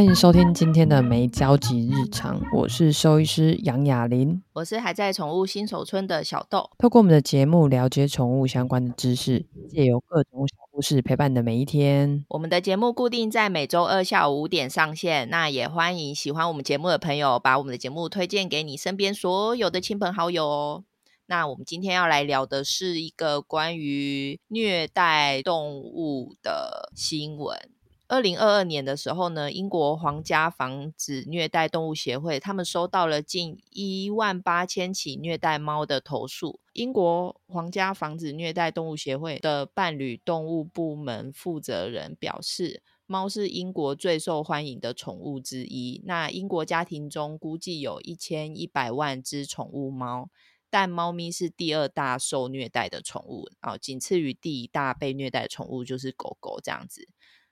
欢迎收听今天的没交集日常，我是兽医师杨雅琳，我是还在宠物新手村的小豆。透过我们的节目了解宠物相关的知识，借由各种小故事陪伴你的每一天。我们的节目固定在每周二下午五点上线，那也欢迎喜欢我们节目的朋友把我们的节目推荐给你身边所有的亲朋好友哦。那我们今天要来聊的是一个关于虐待动物的新闻。二零二二年的时候呢，英国皇家防止虐待动物协会他们收到了近一万八千起虐待猫的投诉。英国皇家防止虐待动物协会的伴侣动物部门负责人表示，猫是英国最受欢迎的宠物之一。那英国家庭中估计有一千一百万只宠物猫，但猫咪是第二大受虐待的宠物啊，仅次于第一大被虐待宠物就是狗狗这样子。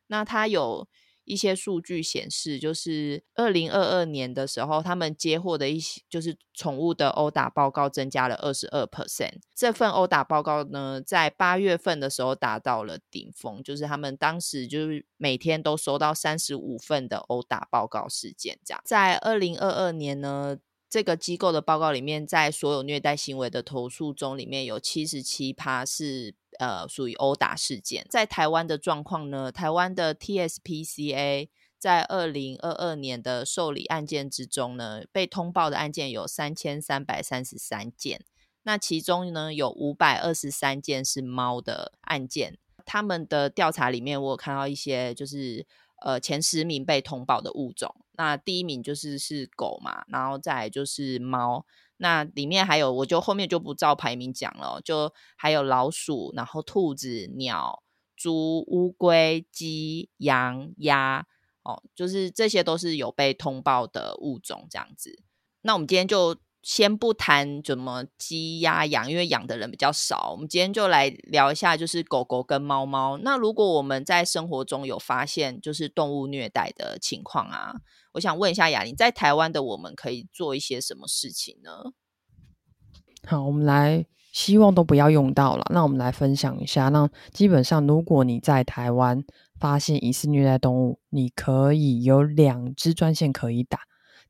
那它有一些数据显示，就是二零二二年的时候，他们接获的一些就是宠物的殴打报告增加了二十二 percent。这份殴打报告呢，在八月份的时候达到了顶峰，就是他们当时就是每天都收到三十五份的殴打报告事件。这样，在二零二二年呢，这个机构的报告里面，在所有虐待行为的投诉中，里面有七十七趴是。呃，属于殴打事件，在台湾的状况呢？台湾的 TSPCA 在二零二二年的受理案件之中呢，被通报的案件有三千三百三十三件，那其中呢，有五百二十三件是猫的案件。他们的调查里面，我有看到一些，就是呃前十名被通报的物种，那第一名就是是狗嘛，然后再就是猫。那里面还有，我就后面就不照排名讲了，就还有老鼠，然后兔子、鸟、猪、乌龟、鸡、羊、鸭，哦，就是这些都是有被通报的物种这样子。那我们今天就先不谈怎么鸡、鸭、羊，因为养的人比较少。我们今天就来聊一下，就是狗狗跟猫猫。那如果我们在生活中有发现就是动物虐待的情况啊？我想问一下雅玲，在台湾的我们可以做一些什么事情呢？好，我们来，希望都不要用到了。那我们来分享一下。那基本上，如果你在台湾发现疑似虐待动物，你可以有两支专线可以打。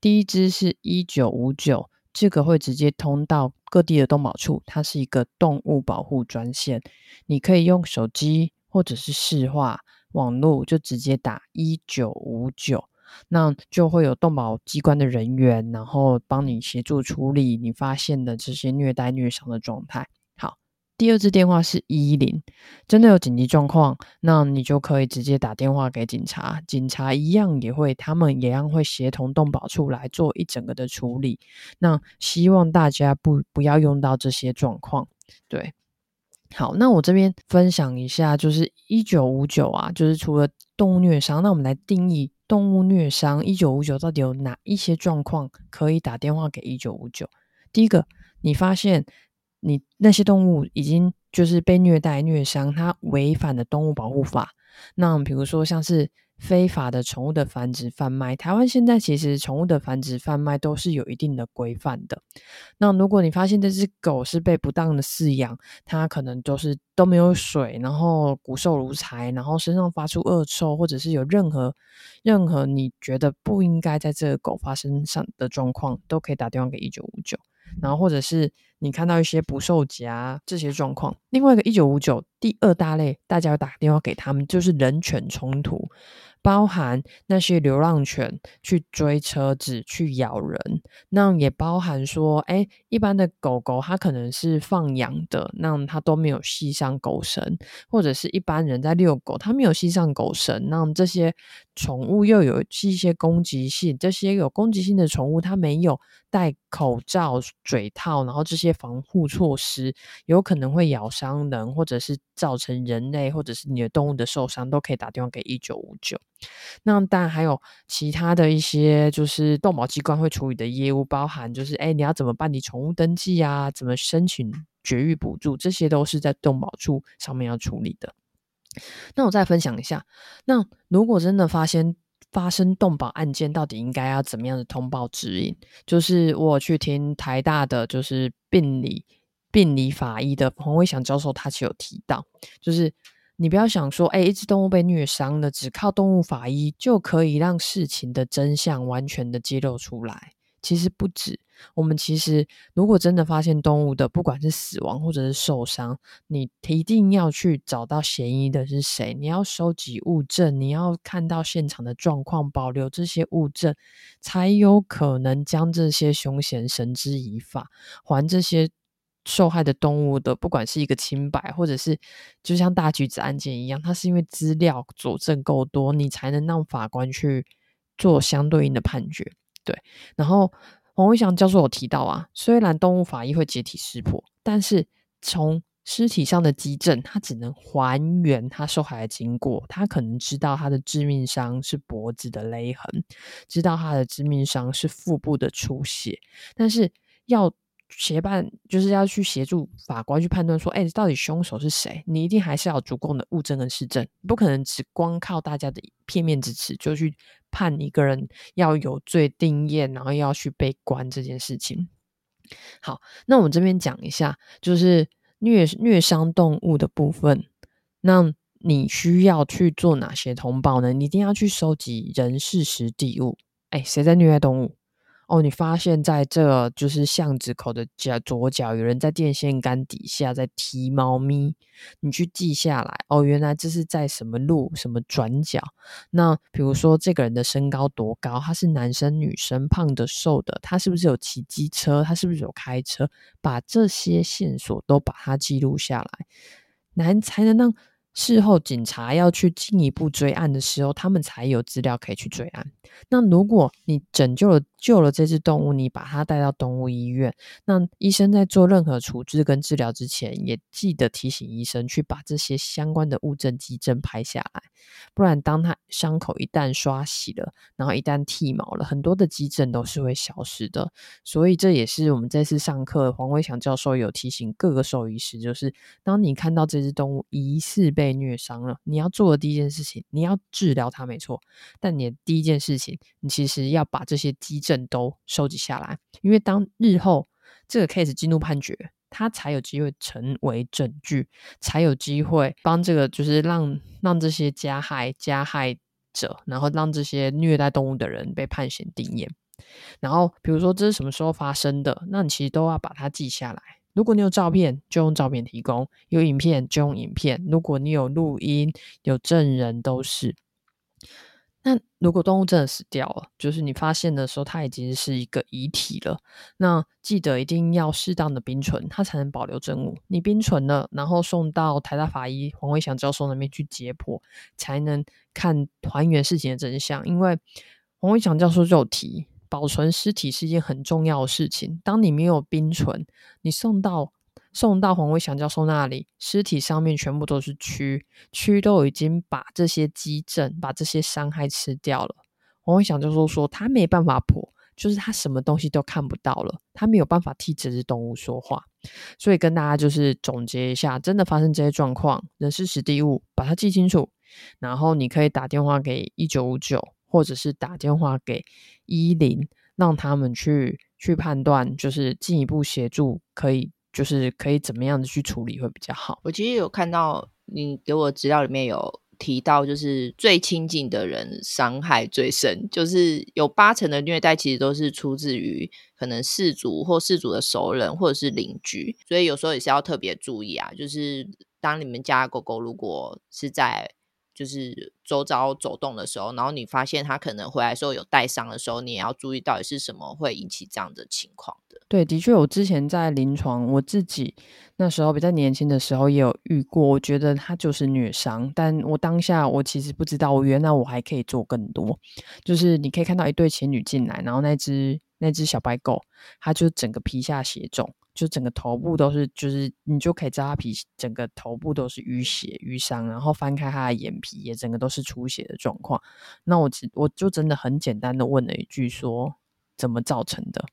第一支是一九五九，这个会直接通到各地的动保处，它是一个动物保护专线。你可以用手机或者是视话网络，就直接打一九五九。那就会有动保机关的人员，然后帮你协助处理你发现的这些虐待虐伤的状态。第二支电话是一一零，真的有紧急状况，那你就可以直接打电话给警察，警察一样也会，他们一样会协同动保处来做一整个的处理。那希望大家不不要用到这些状况，对。好，那我这边分享一下，就是一九五九啊，就是除了动物虐伤，那我们来定义。动物虐伤一九五九到底有哪一些状况可以打电话给一九五九？第一个，你发现你那些动物已经就是被虐待虐伤，它违反了动物保护法。那比如说像是非法的宠物的繁殖贩卖，台湾现在其实宠物的繁殖贩卖都是有一定的规范的。那如果你发现这只狗是被不当的饲养，它可能都是都没有水，然后骨瘦如柴，然后身上发出恶臭，或者是有任何任何你觉得不应该在这个狗发生上的状况，都可以打电话给一九五九。然后或者是你看到一些捕兽夹这些状况，另外一个一九五九第二大类，大家要打电话给他们，就是人犬冲突。包含那些流浪犬去追车子、去咬人，那也包含说，哎，一般的狗狗它可能是放养的，那它都没有系上狗绳，或者是一般人在遛狗，它没有系上狗绳，那这些宠物又有一些攻击性，这些有攻击性的宠物它没有戴口罩、嘴套，然后这些防护措施有可能会咬伤人，或者是造成人类或者是你的动物的受伤，都可以打电话给一九五九。那当然还有其他的一些，就是动保机关会处理的业务，包含就是，哎，你要怎么办理宠物登记啊？怎么申请绝育补助？这些都是在动保处上面要处理的。那我再分享一下，那如果真的发现发生动保案件，到底应该要怎么样的通报指引？就是我去听台大的就是病理病理法医的洪伟祥教授，他其实有提到，就是。你不要想说，哎，一只动物被虐伤了，只靠动物法医就可以让事情的真相完全的揭露出来。其实不止，我们其实如果真的发现动物的，不管是死亡或者是受伤，你一定要去找到嫌疑的是谁，你要收集物证，你要看到现场的状况，保留这些物证，才有可能将这些凶嫌绳之以法，还这些受害的动物的，不管是一个清白，或者是就像大橘子案件一样，它是因为资料佐证够多，你才能让法官去做相对应的判决。对，然后黄维祥教授有提到啊，虽然动物法医会解体尸破，但是从尸体上的迹证，他只能还原他受害的经过。他可能知道他的致命伤是脖子的勒痕，知道他的致命伤是腹部的出血，但是要协办就是要去协助法官去判断说，哎，到底凶手是谁？你一定还是要有足够的物证跟实证，不可能只光靠大家的片面之词就去判一个人要有罪定谳，然后要去被关这件事情。好，那我们这边讲一下，就是虐虐伤动物的部分。那你需要去做哪些通报呢？你一定要去收集人事时地物。哎，谁在虐待动物？哦，你发现在这就是巷子口的角左角，有人在电线杆底下在踢猫咪，你去记下来。哦，原来这是在什么路什么转角。那比如说这个人的身高多高？他是男生女生？胖的瘦的？他是不是有骑机车？他是不是有开车？把这些线索都把它记录下来，难才能让。事后警察要去进一步追案的时候，他们才有资料可以去追案。那如果你拯救了救了这只动物，你把它带到动物医院，那医生在做任何处置跟治疗之前，也记得提醒医生去把这些相关的物证基证拍下来。不然，当他伤口一旦刷洗了，然后一旦剃毛了，很多的基证都是会消失的。所以这也是我们这次上课，黄伟强教授有提醒各个兽医师，就是当你看到这只动物疑似被虐伤了，你要做的第一件事情，你要治疗它没错，但你的第一件事情，你其实要把这些基证证都收集下来，因为当日后这个 case 进入判决，它才有机会成为证据，才有机会帮这个就是让让这些加害加害者，然后让这些虐待动物的人被判刑定谳。然后比如说这是什么时候发生的，那你其实都要把它记下来。如果你有照片，就用照片提供；有影片，就用影片。如果你有录音，有证人，都是。那如果动物真的死掉了，就是你发现的时候，它已经是一个遗体了。那记得一定要适当的冰存，它才能保留证物。你冰存了，然后送到台大法医黄伟祥教授那边去解剖，才能看还原事情的真相。因为黄伟祥教授就有提。保存尸体是一件很重要的事情。当你没有冰存，你送到送到黄伟祥教授那里，尸体上面全部都是蛆，蛆都已经把这些迹证、把这些伤害吃掉了。黄伟祥教授说，他没办法破，就是他什么东西都看不到了，他没有办法替这只动物说话。所以跟大家就是总结一下，真的发生这些状况，人事时地物把它记清楚，然后你可以打电话给一九五九。或者是打电话给一零，让他们去去判断，就是进一步协助，可以就是可以怎么样的去处理会比较好。我其实有看到你给我资料里面有提到，就是最亲近的人伤害最深，就是有八成的虐待其实都是出自于可能饲主或饲主的熟人或者是邻居，所以有时候也是要特别注意啊，就是当你们家狗狗如果是在。就是周遭走动的时候，然后你发现他可能回来的时候有带伤的时候，你也要注意到底是什么会引起这样的情况的。对，的确，我之前在临床，我自己那时候比较年轻的时候也有遇过，我觉得他就是虐伤，但我当下我其实不知道，我原来我还可以做更多。就是你可以看到一对情侣进来，然后那只那只小白狗，它就整个皮下血肿。就整个头部都是，就是你就可以知道它皮整个头部都是淤血淤伤，然后翻开它的眼皮也整个都是出血的状况。那我我就真的很简单的问了一句说怎么造成的？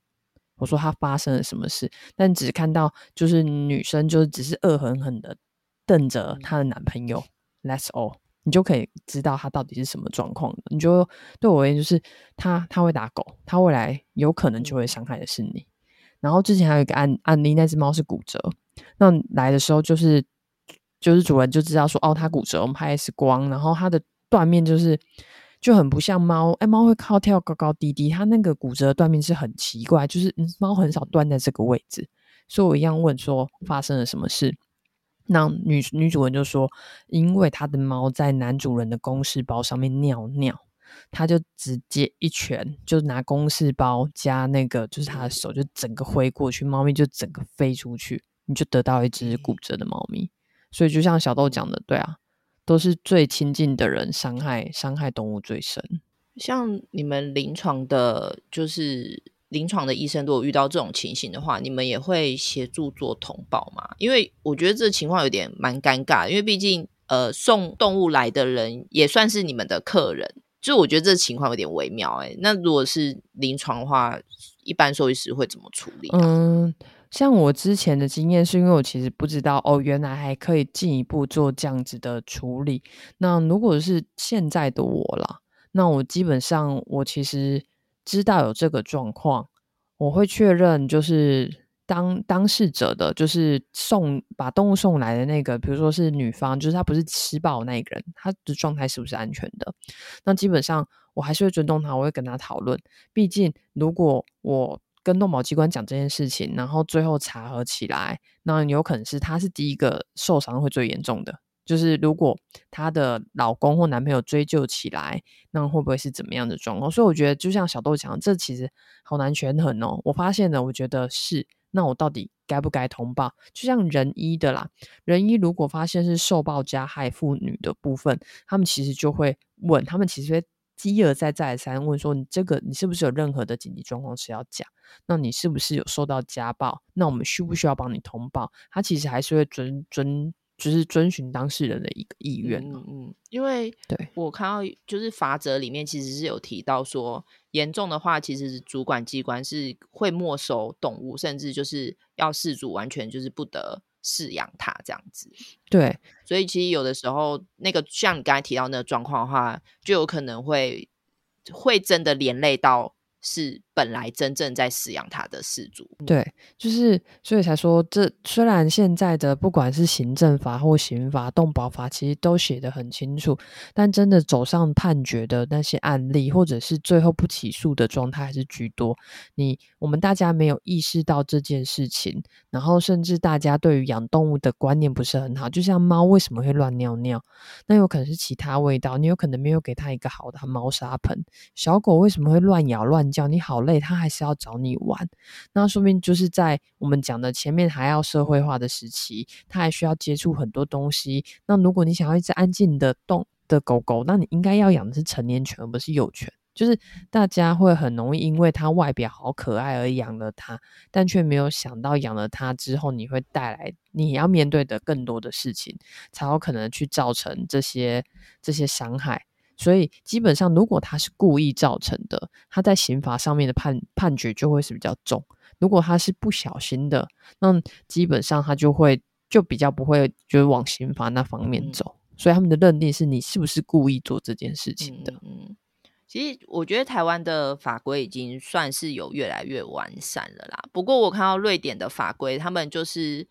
我说它发生了什么事？但只看到就是女生就只是恶狠狠的瞪着她的男朋友，That's all，你就可以知道它到底是什么状况的。你就对我而言就是它它会打狗，它未来有可能就会伤害的是你。然后之前还有一个案案例，那只猫是骨折，那来的时候就是就是主人就知道说，哦，它骨折，我们拍 X 光，然后它的断面就是就很不像猫，哎，猫会靠跳高高低低，它那个骨折断面是很奇怪，就是嗯，猫很少断在这个位置，所以我一样问说发生了什么事。那女女主人就说，因为她的猫在男主人的公事包上面尿尿，她就直接一拳就拿公事包加那个就是她的手就整个挥过去，猫咪就整个飞出去，你就得到一只骨折的猫咪。所以就像小豆讲的，对啊，都是最亲近的人伤害伤害动物最深。像你们临床的，就是。临床的医生如果遇到这种情形的话，你们也会协助做通报吗？因为我觉得这情况有点蛮尴尬，因为毕竟呃送动物来的人也算是你们的客人，就我觉得这情况有点微妙哎。那如果是临床的话，一般兽医师会怎么处理？嗯，像我之前的经验是因为我其实不知道哦，原来还可以进一步做这样子的处理。那如果是现在的我啦，那我基本上我其实。知道有这个状况，我会确认，就是当当事者的，就是送把动物送来的那个，比如说是女方，就是他不是吃饱那个人，他的状态是不是安全的？那基本上我还是会尊重他，我会跟他讨论。毕竟如果我跟动保机关讲这件事情，然后最后查核起来，那有可能是他是第一个受伤会最严重的。就是如果她的老公或男朋友追究起来，那会不会是怎么样的状况？所以我觉得，就像小豆讲，这其实好难权衡哦。我发现了，我觉得是，那我到底该不该通报？就像人医的啦，人医如果发现是受暴加害妇女的部分，他们其实就会问，他们其实会一而再再三问说：你这个你是不是有任何的紧急状况是要讲？那你是不是有受到家暴？那我们需不需要帮你通报？他其实还是会遵遵。就是遵循当事人的一个意愿，嗯嗯，因为对我看到就是法则里面其实是有提到说，严重的话，其实主管机关是会没收动物，甚至就是要事主完全就是不得饲养它这样子。对，所以其实有的时候那个像你刚才提到那个状况的话，就有可能会会真的连累到。是本来真正在饲养它的饲主，对，就是所以才说，这虽然现在的不管是行政法或刑法、动保法，其实都写得很清楚，但真的走上判决的那些案例，或者是最后不起诉的状态还是居多。你我们大家没有意识到这件事情，然后甚至大家对于养动物的观念不是很好，就像猫为什么会乱尿尿，那有可能是其他味道，你有可能没有给它一个好的猫砂盆。小狗为什么会乱咬乱叫？你好累，他还是要找你玩，那说明就是在我们讲的前面还要社会化的时期，他还需要接触很多东西。那如果你想要一只安静的动的狗狗，那你应该要养的是成年犬，而不是幼犬。就是大家会很容易因为它外表好可爱而养了它，但却没有想到养了它之后，你会带来你要面对的更多的事情，才有可能去造成这些这些伤害。所以基本上，如果他是故意造成的，他在刑法上面的判判决就会是比较重；如果他是不小心的，那基本上他就会就比较不会就是往刑罚那方面走。嗯、所以他们的认定是你是不是故意做这件事情的。嗯，嗯，其实我觉得台湾的法规已经算是有越来越完善了啦。不过我看到瑞典的法规，他们就是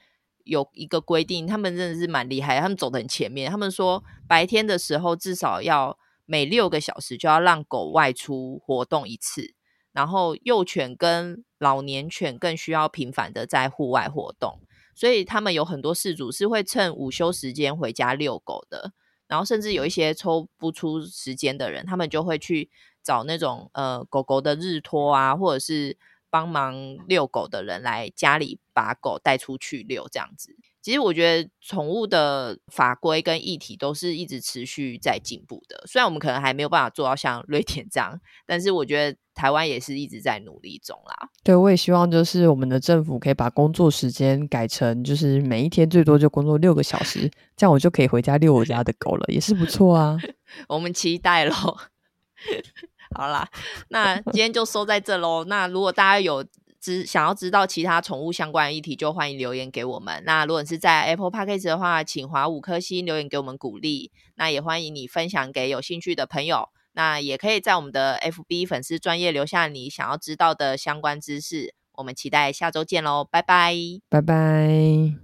有一个规定，他们真的是蛮厉害，他们走得很前面。他们说白天的时候至少要。每六个小时就要让狗外出活动一次，然后幼犬跟老年犬更需要频繁的在户外活动，所以他们有很多事主是会趁午休时间回家遛狗的，然后甚至有一些抽不出时间的人，他们就会去找那种呃狗狗的日托啊，或者是帮忙遛狗的人来家里把狗带出去遛这样子。其实我觉得宠物的法规跟议题都是一直持续在进步的，虽然我们可能还没有办法做到像瑞典这样，但是我觉得台湾也是一直在努力中啦。对，我也希望就是我们的政府可以把工作时间改成就是每一天最多就工作六个小时，这样我就可以回家遛我家的狗了，也是不错啊。我们期待喽。好啦，那今天就收在这喽。那如果大家有知想要知道其他宠物相关的议题，就欢迎留言给我们。那如果你是在 Apple Podcast 的话，请划五颗星留言给我们鼓励。那也欢迎你分享给有兴趣的朋友。那也可以在我们的 FB 粉丝专业留下你想要知道的相关知识。我们期待下周见喽，拜拜，拜拜。